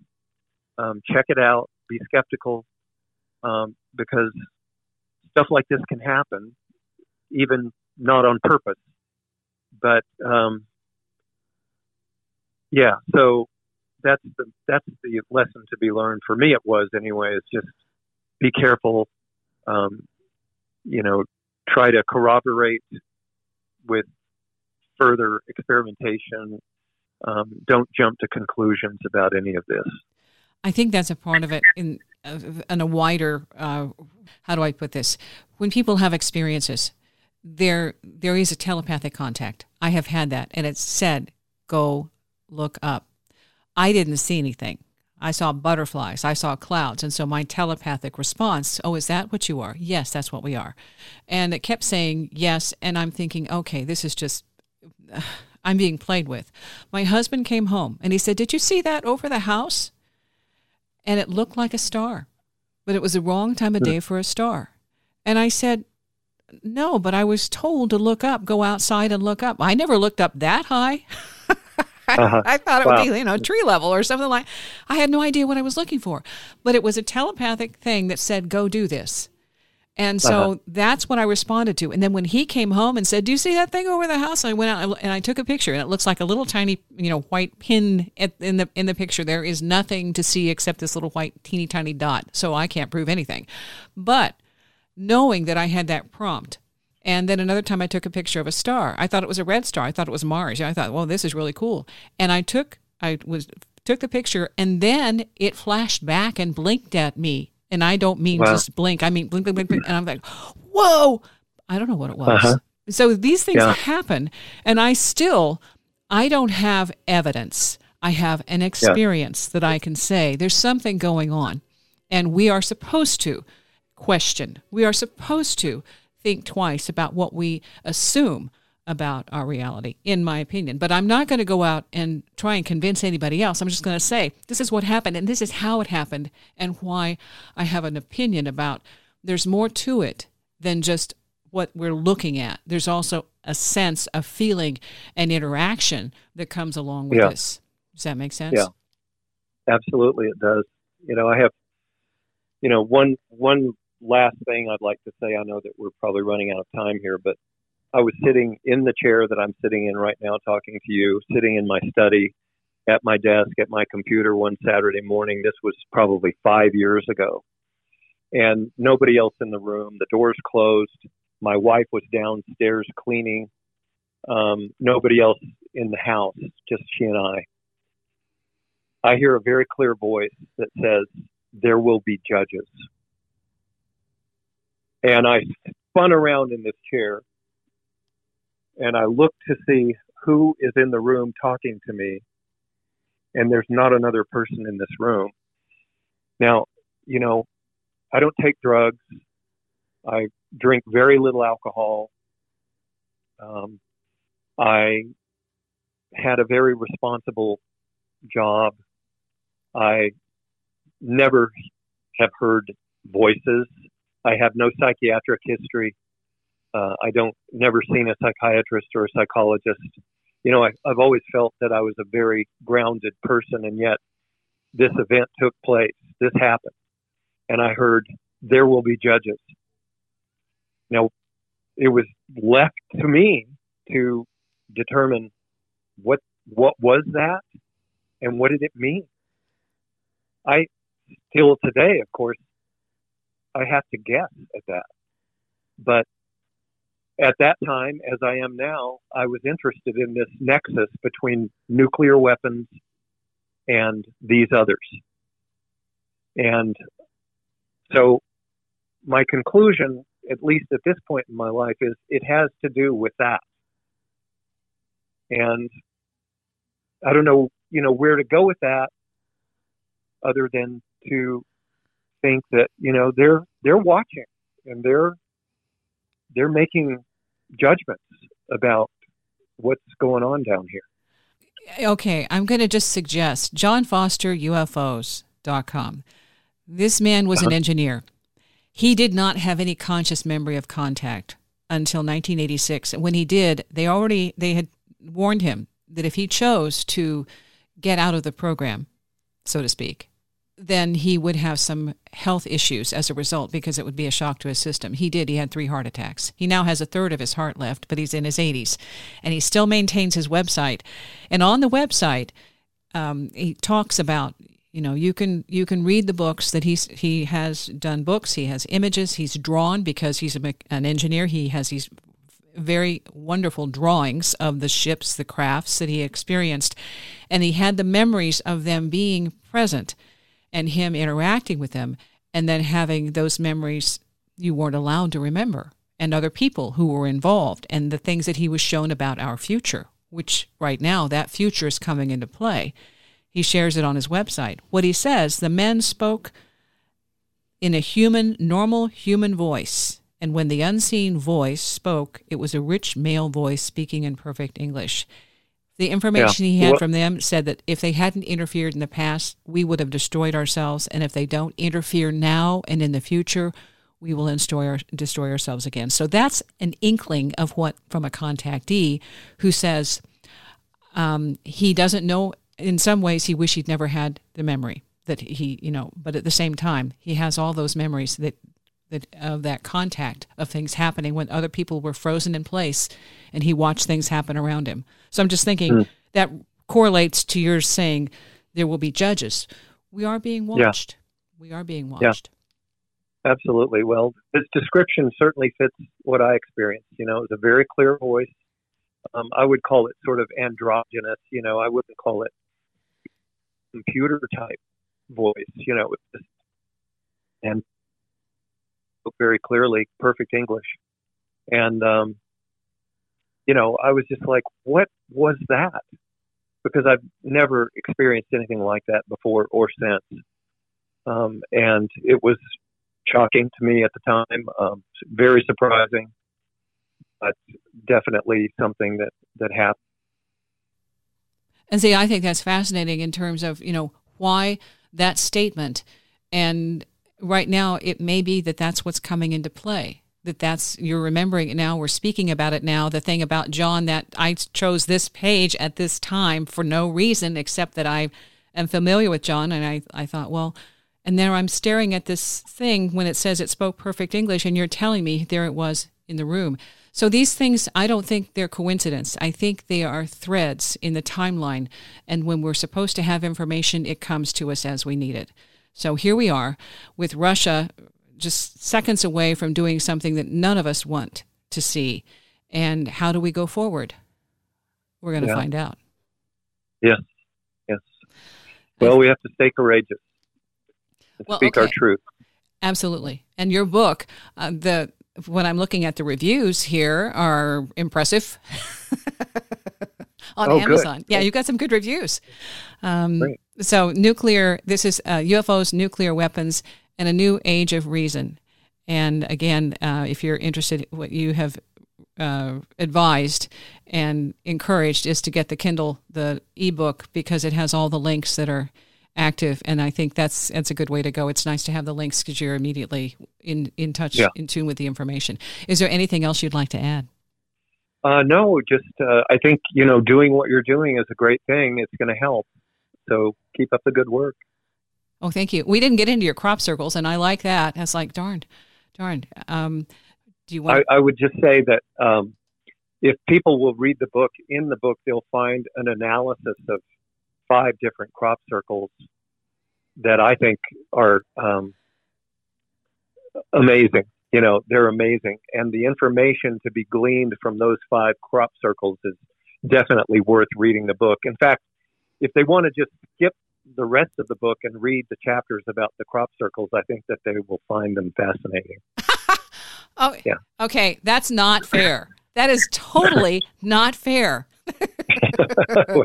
Um, check it out. Be skeptical um, because stuff like this can happen, even not on purpose. But um, yeah, so that's the that's the lesson to be learned for me. It was anyway. Is just be careful. Um, you know, try to corroborate with further experimentation. Um, don't jump to conclusions about any of this. I think that's a part of it in, in a wider. Uh, how do I put this? When people have experiences, there there is a telepathic contact. I have had that, and it said, "Go look up." I didn't see anything. I saw butterflies. I saw clouds. And so my telepathic response, oh, is that what you are? Yes, that's what we are. And it kept saying yes. And I'm thinking, okay, this is just, <sighs> I'm being played with. My husband came home and he said, Did you see that over the house? And it looked like a star, but it was the wrong time of day for a star. And I said, No, but I was told to look up, go outside and look up. I never looked up that high. <laughs> Uh-huh. I, thought it wow. would be, you know, tree level or something like. I had no idea what I was looking for, but it was a telepathic thing that said, "Go do this." And so uh-huh. that's what I responded to. And then when he came home and said, "Do you see that thing over the house?" I went out and I took a picture, and it looks like a little tiny, you know, white pin in the in the picture. There is nothing to see except this little white, teeny tiny dot. So I can't prove anything. But knowing that I had that prompt and then another time I took a picture of a star. I thought it was a red star. I thought it was Mars. I thought, well, this is really cool. And I took I was took the picture and then it flashed back and blinked at me. And I don't mean wow. just blink. I mean blink, blink, blink, blink. And I'm like, whoa. I don't know what it was. Uh-huh. So these things yeah. happen. And I still I don't have evidence. I have an experience yeah. that I can say there's something going on. And we are supposed to question. We are supposed to think twice about what we assume about our reality, in my opinion. But I'm not going to go out and try and convince anybody else. I'm just going to say, this is what happened, and this is how it happened, and why I have an opinion about there's more to it than just what we're looking at. There's also a sense of feeling and interaction that comes along with yeah. this. Does that make sense? Yeah, absolutely, it does. You know, I have, you know, one one last thing I'd like to say, I know that we're probably running out of time here, but I was sitting in the chair that I'm sitting in right now talking to you, sitting in my study at my desk at my computer one Saturday morning. This was probably five years ago. And nobody else in the room. The doors closed. My wife was downstairs cleaning. Um, nobody else in the house, just she and I. I hear a very clear voice that says, There will be judges. And I spun around in this chair and I looked to see who is in the room talking to me. And there's not another person in this room. Now, you know, I don't take drugs. I drink very little alcohol. Um, I had a very responsible job. I never have heard voices I have no psychiatric history. Uh, I don't never seen a psychiatrist or a psychologist. You know, I, I've always felt that I was a very grounded person, and yet this event took place. This happened, and I heard there will be judges. Now, it was left to me to determine what what was that and what did it mean. I still today, of course, I have to guess at that. But at that time, as I am now, I was interested in this nexus between nuclear weapons and these others. And so my conclusion, at least at this point in my life, is it has to do with that. And I don't know, you know, where to go with that other than to think that you know they're they're watching and they're they're making judgments about what's going on down here. Okay, I'm going to just suggest John Foster UFOs.com. This man was uh-huh. an engineer. He did not have any conscious memory of contact until 1986. And When he did, they already they had warned him that if he chose to get out of the program, so to speak, then he would have some health issues as a result because it would be a shock to his system. He did. He had three heart attacks. He now has a third of his heart left, but he's in his 80s. And he still maintains his website. And on the website, um, he talks about you know you can you can read the books that he's he has done books he has images he's drawn because he's a, an engineer he has these very wonderful drawings of the ships the crafts that he experienced and he had the memories of them being present and him interacting with them and then having those memories you weren't allowed to remember and other people who were involved and the things that he was shown about our future, which right now that future is coming into play. He shares it on his website. What he says the men spoke in a human, normal human voice. And when the unseen voice spoke, it was a rich male voice speaking in perfect English. The information yeah. he had from them said that if they hadn't interfered in the past, we would have destroyed ourselves. And if they don't interfere now and in the future, we will destroy, our, destroy ourselves again. So that's an inkling of what from a contactee who says um, he doesn't know. In some ways, he wish he'd never had the memory that he, you know, but at the same time, he has all those memories that that of that contact of things happening when other people were frozen in place, and he watched things happen around him. So I'm just thinking mm. that correlates to your saying there will be judges. We are being watched. Yeah. We are being watched. Yeah. Absolutely. Well, his description certainly fits what I experienced. You know, it was a very clear voice. Um, I would call it sort of androgynous. You know, I wouldn't call it computer type voice. You know, and very clearly perfect English. And um, you know, I was just like, what was that? Because I've never experienced anything like that before or since. Um, and it was shocking to me at the time, um, very surprising, but definitely something that, that happened. And see, I think that's fascinating in terms of, you know, why that statement. And right now, it may be that that's what's coming into play that that's you're remembering it now we're speaking about it now the thing about john that i chose this page at this time for no reason except that i am familiar with john and i, I thought well and there i'm staring at this thing when it says it spoke perfect english and you're telling me there it was in the room. So these things i don't think they're coincidence. I think they are threads in the timeline and when we're supposed to have information it comes to us as we need it so here we are with russia just seconds away from doing something that none of us want to see. And how do we go forward? We're going to yeah. find out. Yes, yes. Well, we have to stay courageous and well, speak okay. our truth. Absolutely. And your book, uh, the when I'm looking at the reviews here, are impressive <laughs> on oh, Amazon. Good. Yeah, you got some good reviews. Um, so, nuclear. This is uh, UFOs, nuclear weapons, and a new age of reason. And again, uh, if you're interested, what you have uh, advised and encouraged is to get the Kindle, the ebook, because it has all the links that are active. And I think that's that's a good way to go. It's nice to have the links because you're immediately in in touch, yeah. in tune with the information. Is there anything else you'd like to add? Uh, no, just uh, I think you know doing what you're doing is a great thing. It's going to help. So keep up the good work. Oh, thank you. We didn't get into your crop circles, and I like that. It's like, darn, darn. Um, do you want? I, I, would just say that um, if people will read the book, in the book they'll find an analysis of five different crop circles that I think are um, amazing. You know, they're amazing, and the information to be gleaned from those five crop circles is definitely worth reading the book. In fact, if they want to just skip the rest of the book and read the chapters about the crop circles, I think that they will find them fascinating. <laughs> oh, yeah. Okay, that's not fair. that is totally <laughs> not fair. <laughs> well,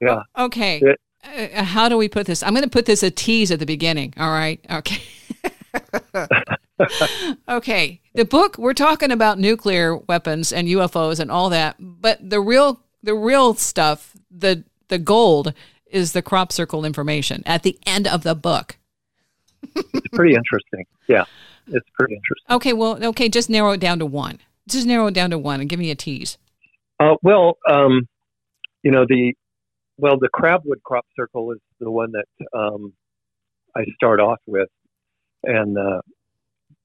yeah. Okay. It, uh, how do we put this? I'm going to put this a tease at the beginning. All right. Okay. okay. The book we're talking about nuclear weapons and UFOs and all that, but the real the real stuff, the the gold is the crop circle information at the end of the book. it's pretty interesting. Yeah, it's pretty interesting. Okay, well, okay, just narrow it down to one. Just narrow it down to one and give me a tease. Uh, well, um, you know the well the crabwood crop circle is the one that um, I start off with and uh,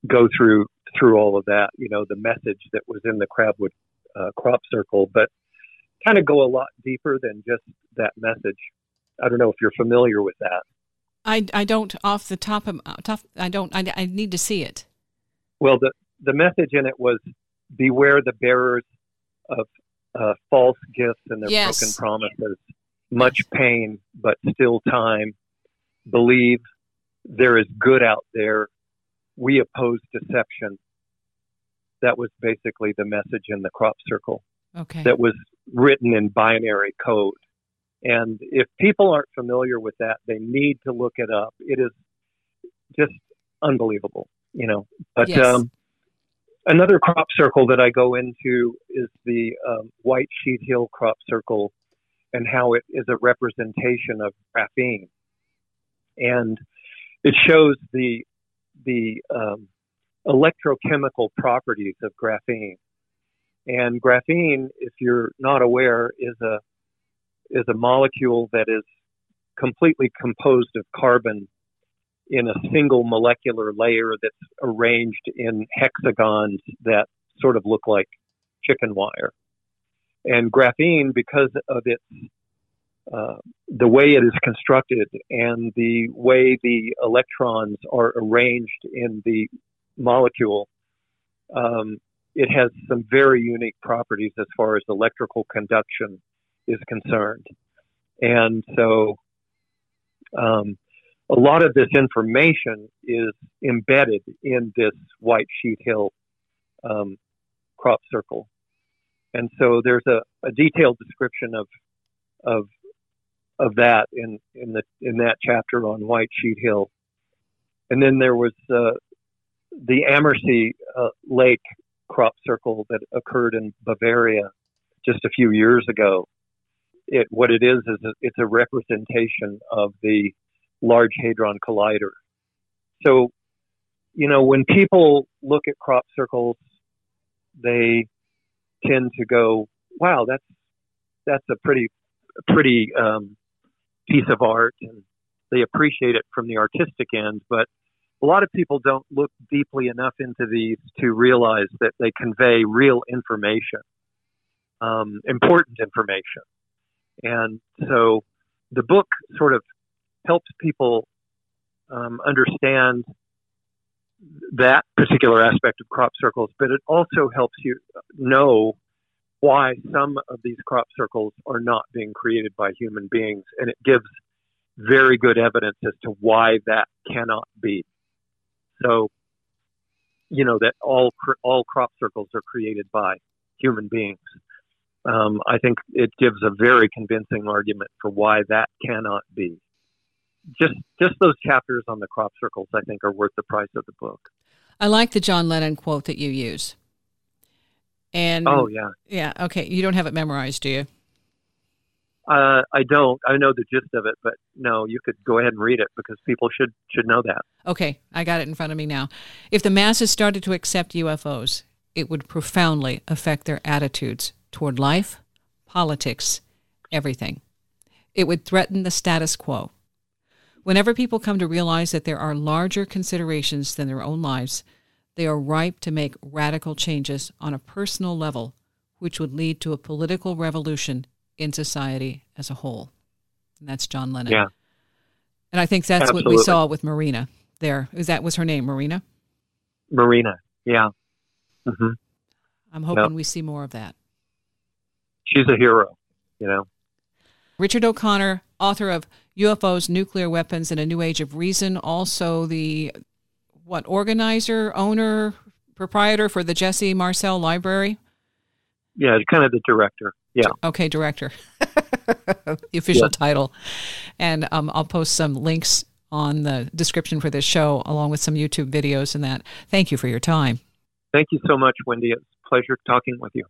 go through through all of that. You know the message that was in the crabwood uh, crop circle, but kind of go a lot deeper than just that message. I don't know if you're familiar with that. I, I don't off the top of top I don't I, I need to see it. Well, the the message in it was beware the bearers of uh, false gifts and their yes. broken promises. Much pain, but still time. Believe there is good out there. We oppose deception. that was basically the message in the crop circle Okay. that was written in binary code. And if people aren't familiar with that, they need to look it up. It is just unbelievable, you know. But Yes. um, another crop circle that I go into is the um, White Sheet Hill crop circle and how it is a representation of graphene. And it shows the the um, electrochemical properties of graphene. And graphene, if you're not aware, is a is a molecule that is completely composed of carbon in a single molecular layer that's arranged in hexagons that sort of look like chicken wire. And graphene, because of its uh, the way it is constructed and the way the electrons are arranged in the molecule, um, it has some very unique properties as far as electrical conduction is concerned. And so um, a lot of this information is embedded in this White Sheet Hill um, crop circle. And so there's a, a detailed description of of of that in, in the in that chapter on White Sheet Hill. And then there was uh, the Ammersee uh, Lake crop circle that occurred in Bavaria just a few years ago. It what it is is it's a representation of the Large Hadron Collider. So, you know, when people look at crop circles, they tend to go, "Wow, that's that's a pretty pretty um, piece of art," and they appreciate it from the artistic end. But a lot of people don't look deeply enough into these to realize that they convey real information, um, important information. And so the book sort of helps people um, understand that particular aspect of crop circles, but it also helps you know why some of these crop circles are not being created by human beings. And it gives very good evidence as to why that cannot be. So, you know, that all, all crop circles are created by human beings. Um, I think it gives a very convincing argument for why that cannot be. Just just those chapters on the crop circles, I think, are worth the price of the book. I like the John Lennon quote that you use. And Oh yeah, yeah, okay. You don't have it memorized, do you? Uh, I don't. I know the gist of it, but no, you could go ahead and read it because people should should know that. Okay, I got it in front of me now. If the masses started to accept UFOs, it would profoundly affect their attitudes toward life, politics, everything. It would threaten the status quo. Whenever people come to realize that there are larger considerations than their own lives, they are ripe to make radical changes on a personal level, which would lead to a political revolution in society as a whole. And that's John Lennon. Yeah. And I think that's what we saw with Marina there. Is that was her name, Marina? Marina, yeah, hmm I'm hoping we see more of that. she's a hero. You know, Richard O'Connor, author of UFOs, Nuclear Weapons, and a New Age of Reason, also the what organizer, owner, proprietor for the Jesse Marcel Library. yeah, kind of the director. Yeah, Okay, director, <laughs> the official Yeah. title. And um, I'll post some links on the description for this show, along with some YouTube videos and that. Thank you for your time. thank you so much, Wendy. It's a pleasure talking with you.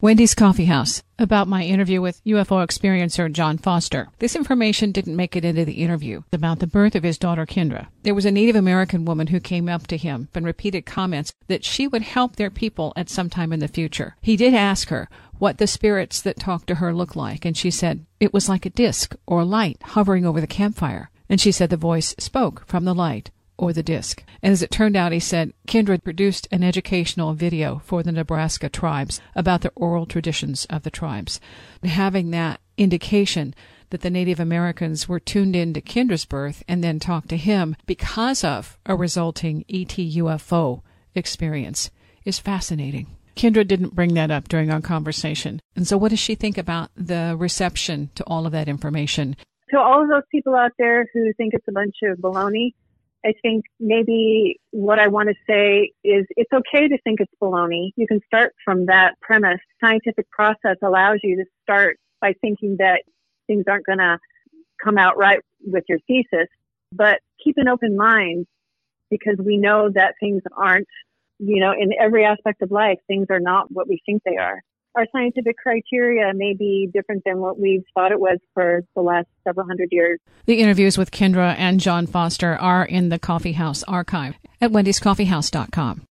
Wendy's Coffee House about my interview with UFO experiencer John Foster. This information didn't make it into the interview about the birth of his daughter Kendra. There was a Native American woman who came up to him and repeated comments that she would help their people at some time in the future. He did ask her what the spirits that talked to her looked like, and she said it was like a disc or light hovering over the campfire. And she said the voice spoke from the light or the disc. And as it turned out, he said, Kendra produced an educational video for the Nebraska tribes about the oral traditions of the tribes. Having that indication that the Native Americans were tuned in to Kendra's birth and then talked to him because of a resulting ET UFO experience is fascinating. Kendra didn't bring that up during our conversation. And so, what does she think about the reception to all of that information? to all of those people out there who think it's a bunch of baloney, I think maybe what I want to say is it's okay to think it's baloney. You can start from that premise. Scientific process allows you to start by thinking that things aren't going to come out right with your thesis, but keep an open mind because we know that things aren't, you know, in every aspect of life, things are not what we think they are. Our scientific criteria may be different than what we've thought it was for the last several hundred years. The interviews with Kendra and John Foster are in the Coffee House archive at wendyscoffeehouse.com.